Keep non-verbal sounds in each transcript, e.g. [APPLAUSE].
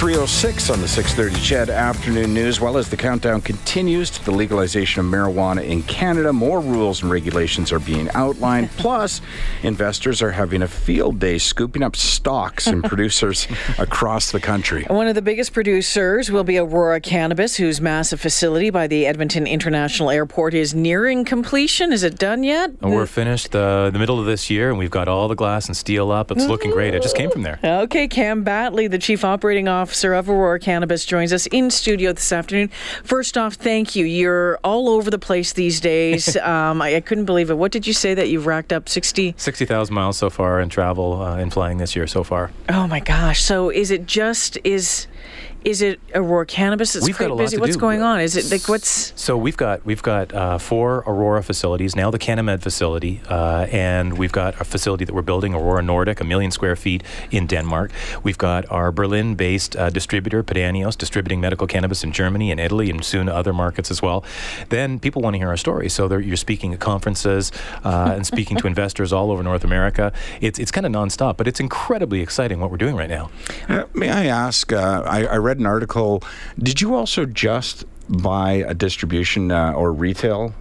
306 on the 630 CHED Afternoon News. Well, as the countdown continues to the legalization of marijuana in Canada, more rules and regulations are being outlined. [LAUGHS] Plus, investors are having a field day scooping up stocks and [LAUGHS] producers across the country. One of the biggest producers will be Aurora Cannabis, whose massive facility by the Edmonton International Airport is nearing completion. Is it done yet? We're finished uh, the middle of this year, and we've got all the glass and steel up. It's looking great. It just came from there. Okay, Cam Battley, the Chief Operating Officer of Aurora Cannabis, joins us in studio this afternoon. First off, thank you. You're all over the place these days. [LAUGHS] um, I, I, couldn't believe it. What did you say that you've racked up 60? 60,000 miles so far in travel uh, and flying this year so far. Oh my gosh. So is it just, is is it Aurora Cannabis that's we've quite busy? What's do. going on? Is it like what's? So we've got we've got uh, four Aurora facilities now. The CanniMed facility, uh, and we've got a facility that we're building, Aurora Nordic, a million square feet in Denmark. We've got our Berlin-based uh, distributor, Pedanios, distributing medical cannabis in Germany and Italy, and soon other markets as well. Then people want to hear our story, so you're speaking at conferences uh, and speaking to [LAUGHS] investors all over North America. It's it's kind of nonstop, but it's incredibly exciting what we're doing right now. Uh, may I ask? Uh, I, I read an article. Did you also just buy a distribution uh, or retail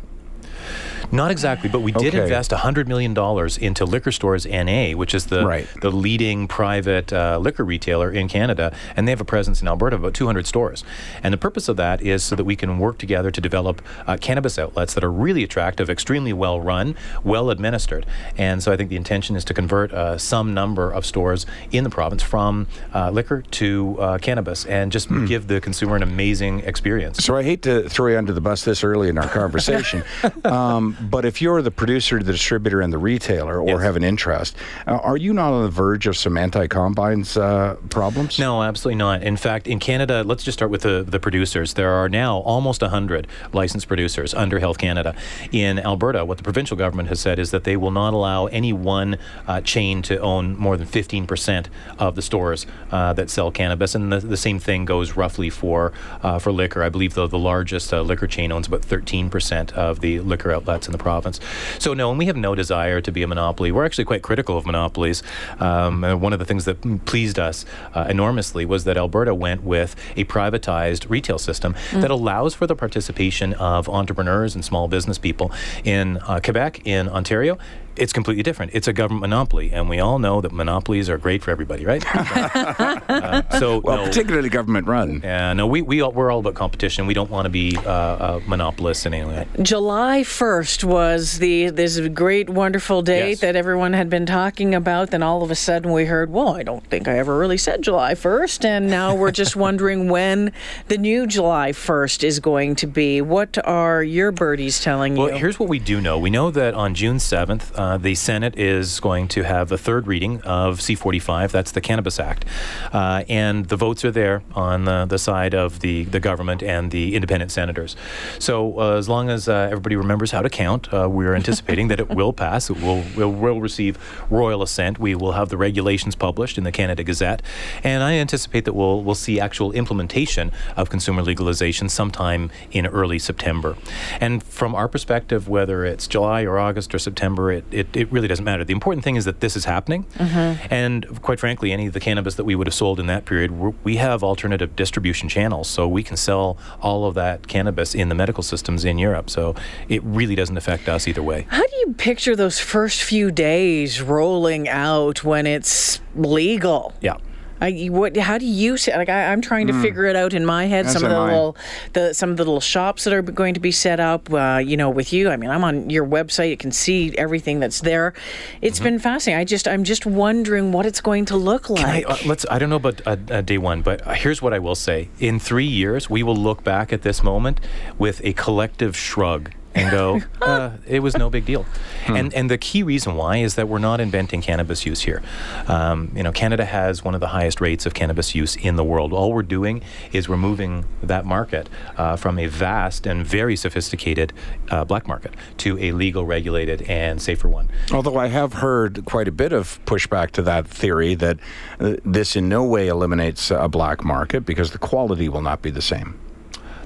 not exactly, but we did okay. invest $100 million into Liquor Stores NA, which is the, right. the leading private uh, liquor retailer in Canada, and they have a presence in Alberta of about 200 stores. And the purpose of that is so that we can work together to develop uh, cannabis outlets that are really attractive, extremely well run, well administered. And so I think the intention is to convert uh, some number of stores in the province from uh, liquor to uh, cannabis and just mm. give the consumer an amazing experience. So I hate to throw you under the bus this early in our conversation. [LAUGHS] um, but if you're the producer, the distributor, and the retailer, or yes. have an interest, uh, are you not on the verge of some anti-combines uh, problems? No, absolutely not. In fact, in Canada, let's just start with the, the producers. There are now almost 100 licensed producers under Health Canada. In Alberta, what the provincial government has said is that they will not allow any one uh, chain to own more than 15% of the stores uh, that sell cannabis, and the, the, same thing goes roughly for uh, for liquor. I believe the, the largest uh, liquor chain owns about 13% of the liquor outlets in the province. So no, and we have no desire to be a monopoly. We're actually quite critical of monopolies. Um, one of the things that pleased us uh, enormously was that Alberta went with a privatized retail system mm. that allows for the participation of entrepreneurs and small business people in uh, Quebec, in Ontario, it's completely different. It's a government monopoly, and we all know that monopolies are great for everybody, right? [LAUGHS] uh, so, well, no, particularly government run. Yeah, no, we we all, we're all about competition. We don't want to be uh, uh, monopolists in any way. July first was the this great, wonderful date yes. that everyone had been talking about. Then all of a sudden we heard, well, I don't think I ever really said July first, and now we're just [LAUGHS] wondering when the new July first is going to be. What are your birdies telling you? Well, here's what we do know. We know that on June seventh. Uh, the Senate is going to have the third reading of C45. That's the Cannabis Act. Uh, and the votes are there on the, the side of the, the government and the independent senators. So uh, as long as uh, everybody remembers how to count, uh, we're [LAUGHS] anticipating that it will pass. It will, will, will receive royal assent. We will have the regulations published in the Canada Gazette. And I anticipate that we'll, we'll see actual implementation of consumer legalization sometime in early September. And from our perspective, whether it's July or August or September, it, it, it really doesn't matter. The important thing is that this is happening. Mm-hmm. And quite frankly, any of the cannabis that we would have sold in that period, we have alternative distribution channels. So we can sell all of that cannabis in the medical systems in Europe. So it really doesn't affect us either way. How do you picture those first few days rolling out when it's legal? Yeah. I, what? How do you see? Like I, am trying to mm. figure it out in my head. That's some of the little, the some of the little shops that are going to be set up. Uh, you know, with you. I mean, I'm on your website. You can see everything that's there. It's mm-hmm. been fascinating. I just, I'm just wondering what it's going to look like. I, uh, let's. I don't know about uh, uh, day one, but here's what I will say. In three years, we will look back at this moment with a collective shrug and go, [LAUGHS] uh, it was no big deal. Hmm. And and the key reason why is that we're not inventing cannabis use here. Um, you know, Canada has one of the highest rates of cannabis use in the world. All we're doing is we're moving that market uh, from a vast and very sophisticated uh, black market to a legal, regulated, and safer one. Although I have heard quite a bit of pushback to that theory that uh, this in no way eliminates a black market because the quality will not be the same.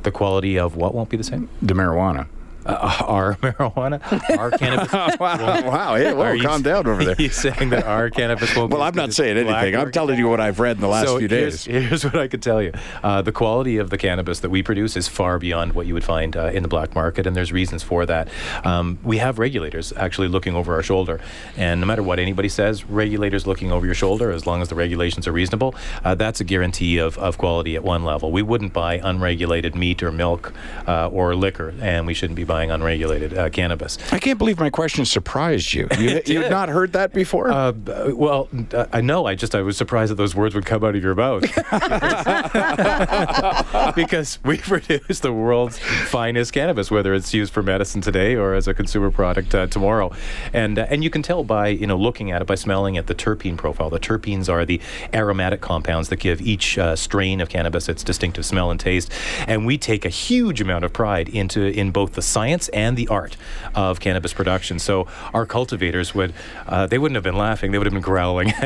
The quality of what won't be the same? The marijuana uh, our marijuana, [LAUGHS] our cannabis. [LAUGHS] wow, wow, yeah, well, calm you, down over there. [LAUGHS] He's saying that our cannabis won't. well, I'm not saying anything. I'm telling you what I've read in the last so few days. Here's, here's, what I could tell you: uh, the quality of the cannabis that we produce is far beyond what you would find uh, in the black market, and there's reasons for that. Um, we have regulators actually looking over our shoulder, and no matter what anybody says, regulators looking over your shoulder, as long as the regulations are reasonable, uh, that's a guarantee of, of quality at one level. We wouldn't buy unregulated meat or milk uh, or liquor, and we shouldn't be buying unregulated uh, cannabis. I can't believe my question surprised you. [LAUGHS] You, you had not heard that before? Uh, well, I know. I just I was surprised that those words would come out of your mouth [LAUGHS] because we [LAUGHS] produce the world's finest cannabis, whether it's used for medicine today or as a consumer product uh, tomorrow, and uh, and you can tell by you know looking at it by smelling it the terpene profile. The terpenes are the aromatic compounds that give each uh, strain of cannabis its distinctive smell and taste, and we take a huge amount of pride into in both the science and the art of cannabis production. So our cultivators would, uh, they wouldn't have been laughing; they would have been growling. [LAUGHS]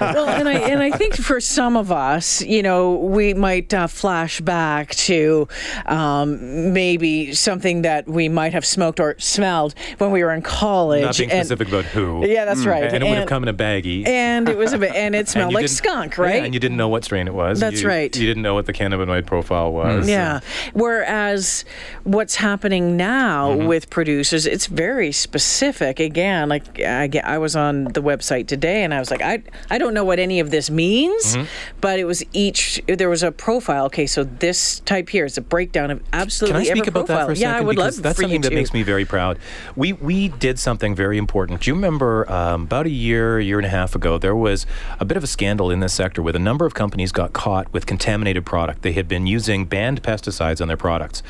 well, and I and I think for some of us, you know, we might uh, flash back to um, maybe something that we might have smoked or smelled when we were in college. Not being and, specific about who. Yeah, that's right. And, and, it would have come in a baggie. And it was a bit, and it [LAUGHS] smelled like skunk, right? Yeah, and you didn't know what strain it was. That's you, right. You didn't know what the cannabinoid profile was. Yeah. Whereas what's happening now mm-hmm. with producers. It's very specific. Again, like I, I was on the website today and I was like, I, I don't know what any of this means, mm-hmm. but it was each, there was a profile. Okay, so this type here is a breakdown of absolutely Can I speak about profile. that for a second? Yeah, I would love that's for something you that makes me very proud. We, we did something very important. Do you remember um, about a year, year and a half ago, there was a bit of a scandal in this sector where a number of companies got caught with contaminated product. They had been using banned pesticides on their products.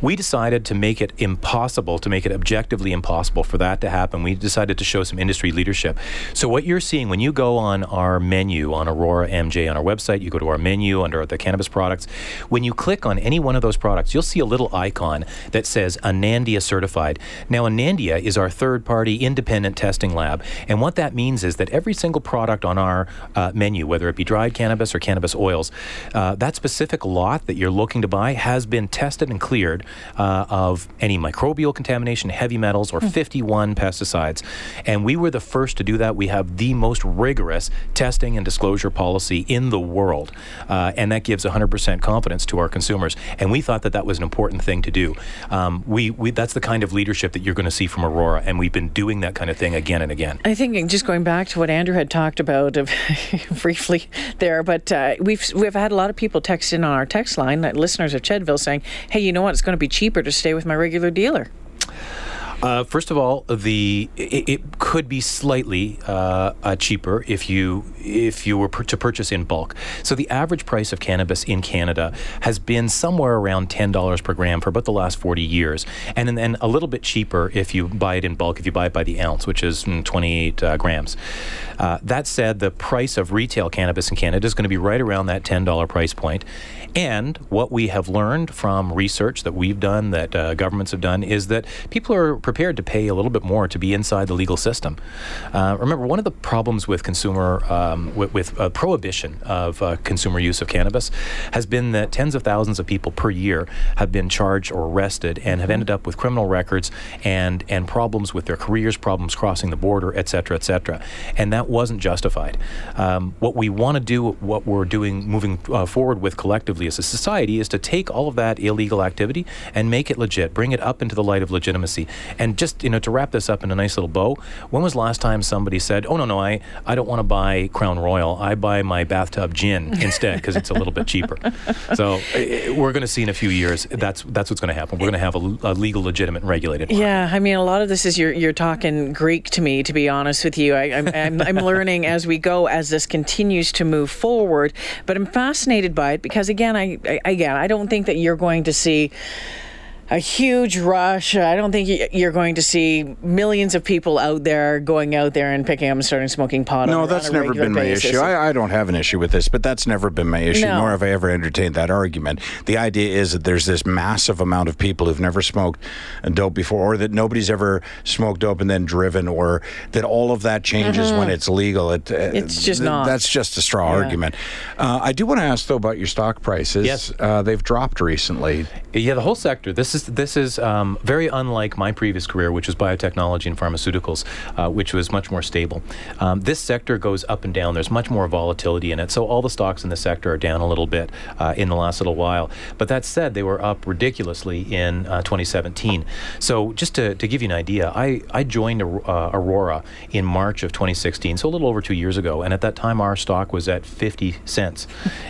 We decided to make it impossible to make it objectively impossible for that to happen, we decided to show some industry leadership. So what you're seeing when you go on our menu on Aurora MJ on our website, you go to our menu under the cannabis products. When you click on any one of those products, you'll see a little icon that says Anandia certified. Now Anandia is our third-party independent testing lab, and what that means is that every single product on our uh, menu, whether it be dried cannabis or cannabis oils, uh, that specific lot that you're looking to buy has been tested and cleared uh, of any microbial contamination, heavy metals, or 51 pesticides. And we were the first to do that. We have the most rigorous testing and disclosure policy in the world. Uh, and that gives 100% confidence to our consumers. And we thought that that was an important thing to do. Um, we, we, that's the kind of leadership that you're going to see from Aurora. And we've been doing that kind of thing again and again. I think just going back to what Andrew had talked about [LAUGHS] briefly there, but uh, we've, we've had a lot of people text in on our text line, listeners of Chedville, saying, hey, you know what? It's going to be cheaper to stay with my regular dealer. Uh, first of all, the it, it could be slightly uh, uh, cheaper if you if you were to purchase in bulk. So the average price of cannabis in Canada has been somewhere around ten dollars per gram for about the last forty years, and then a little bit cheaper if you buy it in bulk if you buy it by the ounce, which is mm, twenty eight uh, grams. Uh, that said, the price of retail cannabis in Canada is going to be right around that ten dollar price point. point, and what we have learned from research that we've done, that governments have done, is that people are prepared to pay a little bit more to be inside the legal system. Uh, remember, one of the problems with consumer, um, with, with uh, prohibition of uh, consumer use of cannabis, has been that tens of thousands of people per year have been charged or arrested and have ended up with criminal records and and problems with their careers, problems crossing the border, et cetera, et cetera. And that wasn't justified. Um, what we want to do, what we're doing, moving uh, forward with collectively as a society is to take all of that illegal activity and make it legit, bring it up into the light of legitimacy. And just, you know, to wrap this up in a nice little bow, when was the last time somebody said, oh, no, no, I, I don't want to buy Crown Royal. I buy my bathtub gin [LAUGHS] instead because it's a little bit cheaper. So uh, we're going to see in a few years that's that's what's going to happen. We're going to have a, a, legal, legitimate, regulated market. Yeah, I mean, a lot of this is you're, you're talking Greek to me, to be honest with you. I, I'm, I'm, I'm learning as we go, as this continues to move forward. But I'm fascinated by it because, again, I, I again, I don't think that you're going to see a huge rush. I don't think you're going to see millions of people out there going out there and picking up and starting smoking pot. No, on, that's on never been my basis. issue. I, I, don't have an issue with this, but that's never been my issue, no. nor have I ever entertained that argument. The idea is that there's this massive amount of people who've never smoked dope before, or that nobody's ever smoked dope and then driven, or that all of that changes mm-hmm. when it's legal. It, uh, it's just th- not. That's just a straw yeah. argument. Uh, I do want to ask though about your stock prices. Yes, uh, they've dropped recently. Yeah, the whole sector. This is this is um, very unlike my previous career, which was biotechnology and pharmaceuticals, uh, which was much more stable. Um, this sector goes up and down. There's much more volatility in it. So all the stocks in the sector are down a little bit uh, in the last little while. But that said, they were up ridiculously in uh, 2017. So just to, to give you an idea, I, I joined uh, Aurora in March of 2016, so a little over two years ago. And at that time, our stock was at 50 cents.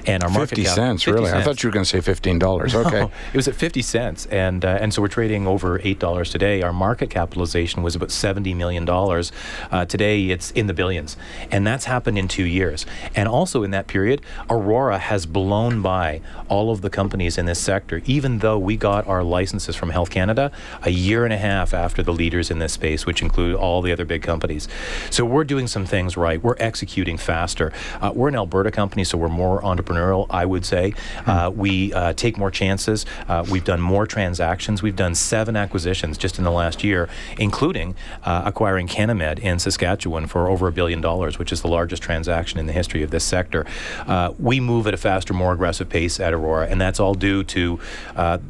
And our market 50 cap, cents, 50 really? Cents. I thought you were going to say $15. [LAUGHS] Okay. No, it was at 50 cents. And, uh, and so we're trading over $8 today. Our market capitalization was about $70 million. Uh, today, it's in the billions. And that's happened in two years. And also in that period, Aurora has blown by all of the companies in this sector, even though we got our licenses from Health Canada a year and a half after the leaders in this space, which include all the other big companies. So we're doing some things right. We're executing faster. Uh, we're an Alberta company, so we're more entrepreneurial, I would say. Uh, we uh, take more chances. Uh, we've done more transactions. We've done seven acquisitions just in the last year, including uh, acquiring CanniMed in Saskatchewan for over a billion dollars, which is the largest transaction in the history of this sector. Uh, we move at a faster, more aggressive pace at Aurora, and that's all due to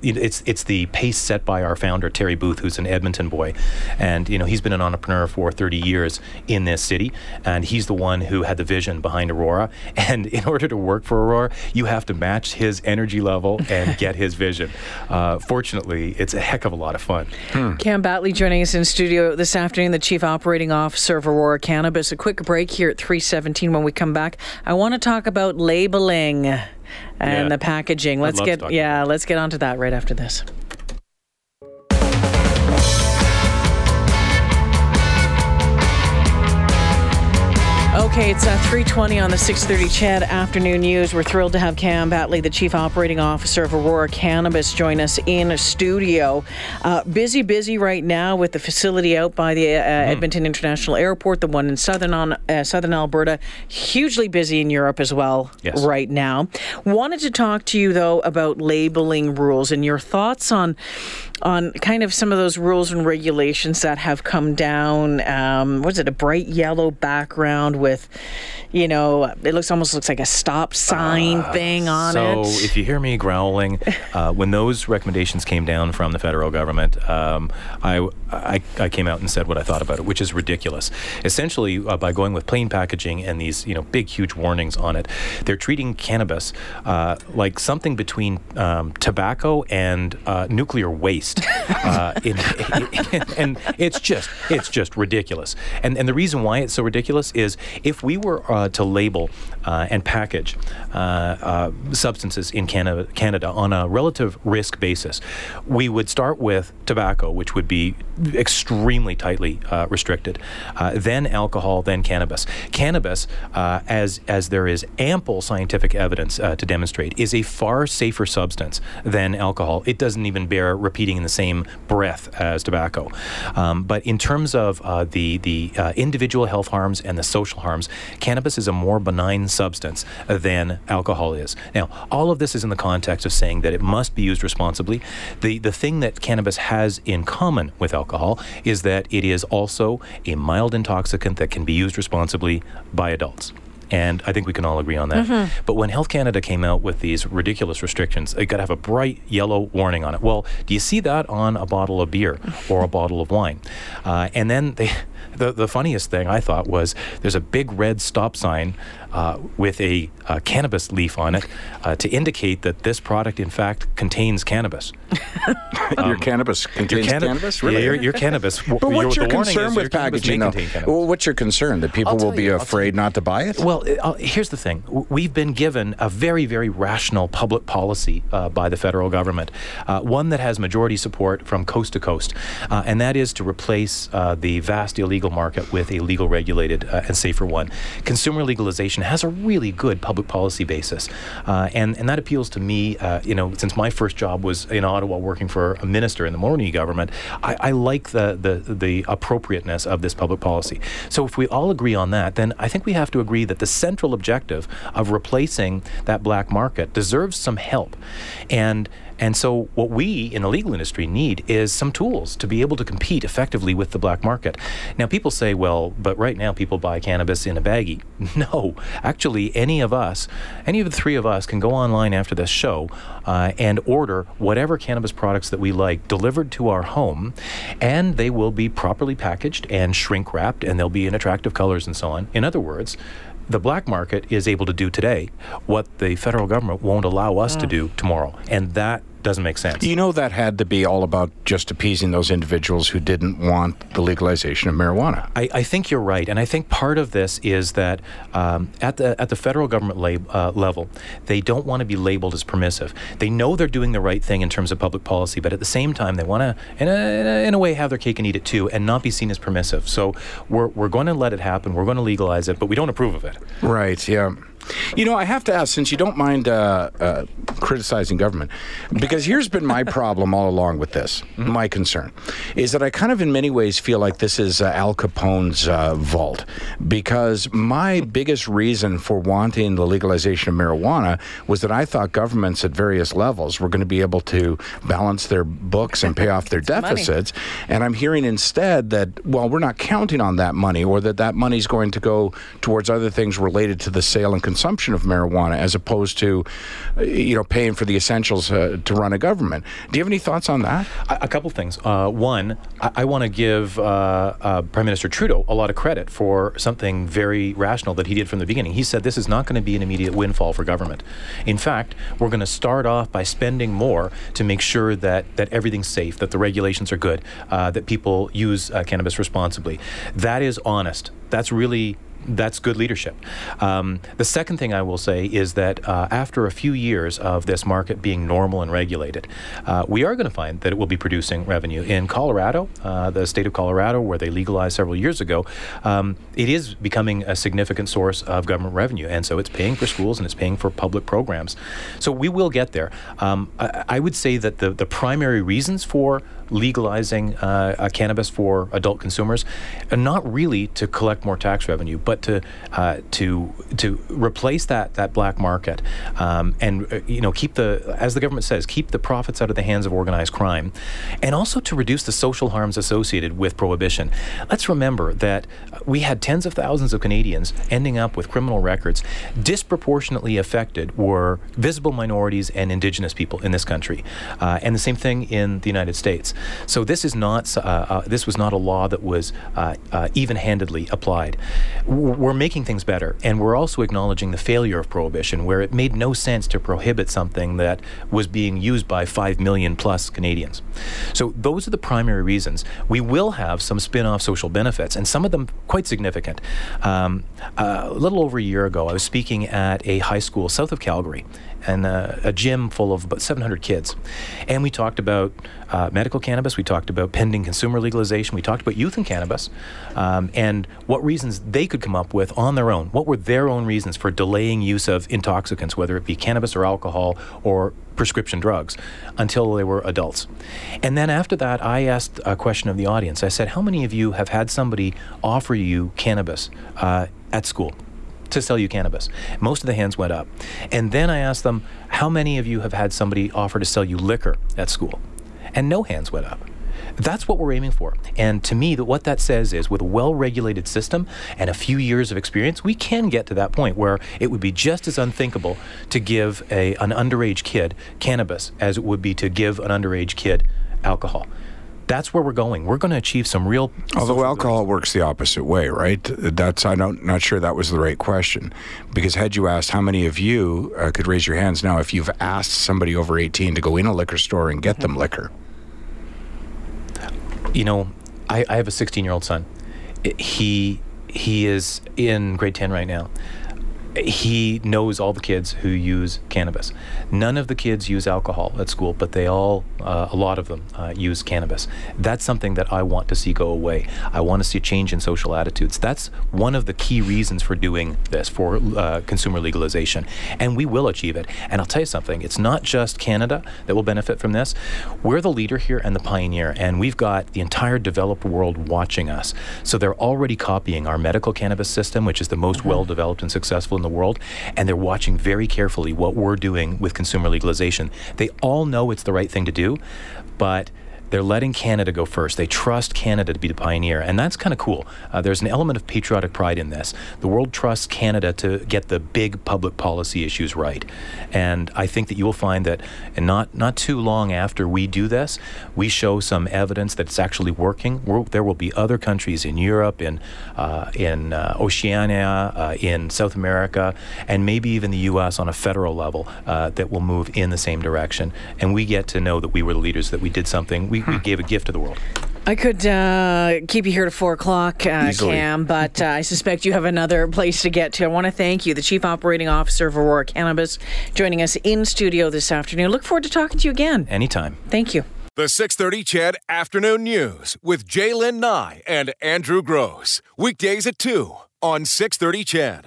it's it's the pace set by our founder Terry Booth, who's an Edmonton boy, and you know he's been an entrepreneur for 30 years in this city, and he's the one who had the vision behind Aurora. [LAUGHS] And in order to work for Aurora, you have to match his energy level and get his vision. Uh, fortunately, it's a heck of a lot of fun. Hmm. Cam Battley joining us in studio this afternoon, the Chief Operating Officer of Aurora Cannabis. A quick break here at 317 when we come back. I want to talk about labeling and yeah. the packaging. Let's get yeah, let's get onto that right after this. Okay, it's uh, 320 on the 630 CHED Afternoon News. We're thrilled to have Cam Battley, the Chief Operating Officer of Aurora Cannabis, join us in studio. Uh, busy, busy right now with the facility out by the uh, mm. Edmonton International Airport, the one in southern on uh, southern Alberta. Hugely busy in Europe as well yes. right now. Wanted to talk to you, though, about labeling rules and your thoughts on on kind of some of those rules and regulations that have come down. Um, was it a bright yellow background with, you know, it looks almost looks like a stop sign uh, thing on so it. So if you hear me growling, [LAUGHS] uh, when those recommendations came down from the federal government, um, I, I, I came out and said what I thought about it, which is ridiculous. Essentially, uh, by going with plain packaging and these you know big huge warnings on it, they're treating cannabis uh, like something between um, tobacco and uh, nuclear waste [LAUGHS] uh, in, in, [LAUGHS] and it's just it's just ridiculous. And and the reason why it's so ridiculous is if we were uh, to label uh, and package uh, uh, substances in Canada, Canada on a relative risk basis, we would start with tobacco, which would be extremely tightly uh, restricted, then alcohol, then cannabis. Cannabis, as as there is ample scientific evidence to demonstrate, is a far safer substance than alcohol. It doesn't even bear repeating in the same breath as tobacco. Um, but in terms of the the individual health harms and the social harms, cannabis is a more benign substance than alcohol is. Now, all of this is in the context of saying that it must be used responsibly. The the thing that cannabis has in common with alcohol is that it is also a mild intoxicant that can be used responsibly by adults. And I think we can all agree on that. Mm-hmm. But when Health Canada came out with these ridiculous restrictions, it got to have a bright yellow warning on it. Well, do you see that on a bottle of beer or a bottle of wine? Uh, and then they, the, the funniest thing I thought was there's a big red stop sign uh, with a uh, cannabis leaf on it uh, to indicate that this product, in fact, contains cannabis. [LAUGHS] um, your cannabis contains canna- cannabis? Really? Yeah, your, your cannabis. [LAUGHS] but what's your, your concern with packaging? Well, what's your concern? That people will be you, afraid not to buy it? Well, uh, here's the thing. We've been given a very, very rational public policy uh, by the federal government, one that has majority support from coast to coast, and that is to replace the vast illegal market with a legal, regulated, uh, and safer one. Consumer legalization has a really good public policy basis, uh, and and that appeals to me. Uh, you know, since my first job was in Ottawa working for a minister in the Mulroney government, I, I like the, the the appropriateness of this public policy. So if we all agree on that, then I think we have to agree that the central objective of replacing that black market deserves some help, and and so, what we in the legal industry need is some tools to be able to compete effectively with the black market. Now, people say, well, but right now people buy cannabis in a baggie. [LAUGHS] No, actually, any of us, any of the three of us, can go online after this show uh, and order whatever cannabis products that we like delivered to our home, and they will be properly packaged and shrink wrapped, and they'll be in attractive colors and so on. In other words, the black market is able to do today what the federal government won't allow us to ah. do tomorrow. And that doesn't make sense. You know, that had to be all about just appeasing those individuals who didn't want the legalization of marijuana. I, I think you're right, and I think part of this is that um, at the at the federal government lab, uh, level, they don't want to be labeled as permissive. They know they're doing the right thing in terms of public policy, but at the same time, they want to, in a, in a way, have their cake and eat it too, and not be seen as permissive. So we're we're going to let it happen. We're going to legalize it, but we don't approve of it. Right. Yeah. You know, I have to ask, since you don't mind uh, uh, criticizing government, because here's been my problem all along with this. Mm-hmm. My concern is that I kind of, in many ways, feel like this is uh, Al Capone's uh, vault, because my biggest reason for wanting the legalization of marijuana was that I thought governments at various levels were going to be able to balance their books and pay off their deficits. Money. And I'm hearing instead that, well, we're not counting on that money, or that that money is going to go towards other things related to the sale and consumption consumption of marijuana as opposed to, uh, you know, paying for the essentials uh, to run a government. Do you have any thoughts on that? A, a couple things. Uh, one, I, I want to give uh, uh, Prime Minister Trudeau a lot of credit for something very rational that he did from the beginning. He said this is not going to be an immediate windfall for government. In fact, we're going to start off by spending more to make sure that that everything's safe, that the regulations are good, uh, that people use cannabis responsibly. That is honest. That's really that's good leadership. Um, the second thing I will say is that uh, after a few years of this market being normal and regulated, uh, we are going to find that it will be producing revenue. In Colorado, uh, the state of Colorado, where they legalized several years ago, um, it is becoming a significant source of government revenue. And so it's paying for schools and it's paying for public programs. So we will get there. Um, I, I, would say that the, the primary reasons for legalizing uh, cannabis for adult consumers are not really to collect more tax revenue, but to uh, to to replace that that black market um, and uh, you know keep the as the government says keep the profits out of the hands of organized crime, and also to reduce the social harms associated with prohibition. Let's remember that we had tens of thousands of Canadians ending up with criminal records. Disproportionately affected were visible minorities and Indigenous people in this country, uh, and the same thing in the United States. So this is not uh, uh, this was not a law that was uh, even-handedly applied we're making things better, and we're also acknowledging the failure of prohibition, where it made no sense to prohibit something that was being used by 5 million plus Canadians. So, those are the primary reasons. We will have some spin off social benefits, and some of them quite significant. Um, uh, a little over a year ago, I was speaking at a high school south of Calgary, and a, a, gym full of about 700 kids. And we talked about uh, medical cannabis, we talked about pending consumer legalization, we talked about youth and cannabis, um, and what reasons they could come up with on their own. What were their own reasons for delaying use of intoxicants, whether it be cannabis or alcohol or prescription drugs, until they were adults. And then after that, I asked a question of the audience. I said, How many of you have had somebody offer you cannabis uh, at school? To sell you cannabis. Most of the hands went up. And then I asked them, how many of you have had somebody offer to sell you liquor at school? And no hands went up. That's what we're aiming for. And to me, that what that says is with a well-regulated system and a few years of experience, we can get to that point where it would be just as unthinkable to give a, an underage kid cannabis as it would be to give an underage kid alcohol that's where we're going. We're going to achieve some real. Although alcohol goals. works the opposite way, right? That's I'm not, not sure that was the right question, because had you asked how many of you uh, could raise your hands now if you've asked somebody over 18 to go in a liquor store and get mm-hmm. them liquor. You know, I, I have a 16 year old son. He he is in grade 10 right now. He knows all the kids who use cannabis. None of the kids use alcohol at school, but they all, uh, a lot of them, uh, use cannabis. That's something that I want to see go away. I want to see a change in social attitudes. That's one of the key reasons for doing this, for uh, consumer legalization. And we will achieve it. And I'll tell you something, it's not just Canada that will benefit from this. We're the leader here and the pioneer, and we've got the entire developed world watching us. So they're already copying our medical cannabis system, which is the most mm-hmm. well developed and successful in the world, and they're watching very carefully what we're doing with consumer legalization. They all know it's the right thing to do, but they're letting Canada go first. They trust Canada to be the pioneer, and that's kind of cool. Uh, there's an element of patriotic pride in this. The world trusts Canada to get the big public policy issues right, and I think that you will find that, and not not too long after we do this, we show some evidence that it's actually working. We're, there will be other countries in Europe, in uh, in uh, Oceania, uh, in South America, and maybe even the U.S. on a federal level uh, that will move in the same direction, and we get to know that we were the leaders, that we did something. We we, we gave a gift to the world. I could uh, keep you here to four o'clock, uh, Cam, but uh, I suspect you have another place to get to. I want to thank you, the Chief Operating Officer of Aurora Cannabis, joining us in studio this afternoon. Look forward to talking to you again. Anytime. Thank you. The 630 CHED Afternoon News with Jaylen Nye and Andrew Gross. Weekdays at 2 on 630 CHED.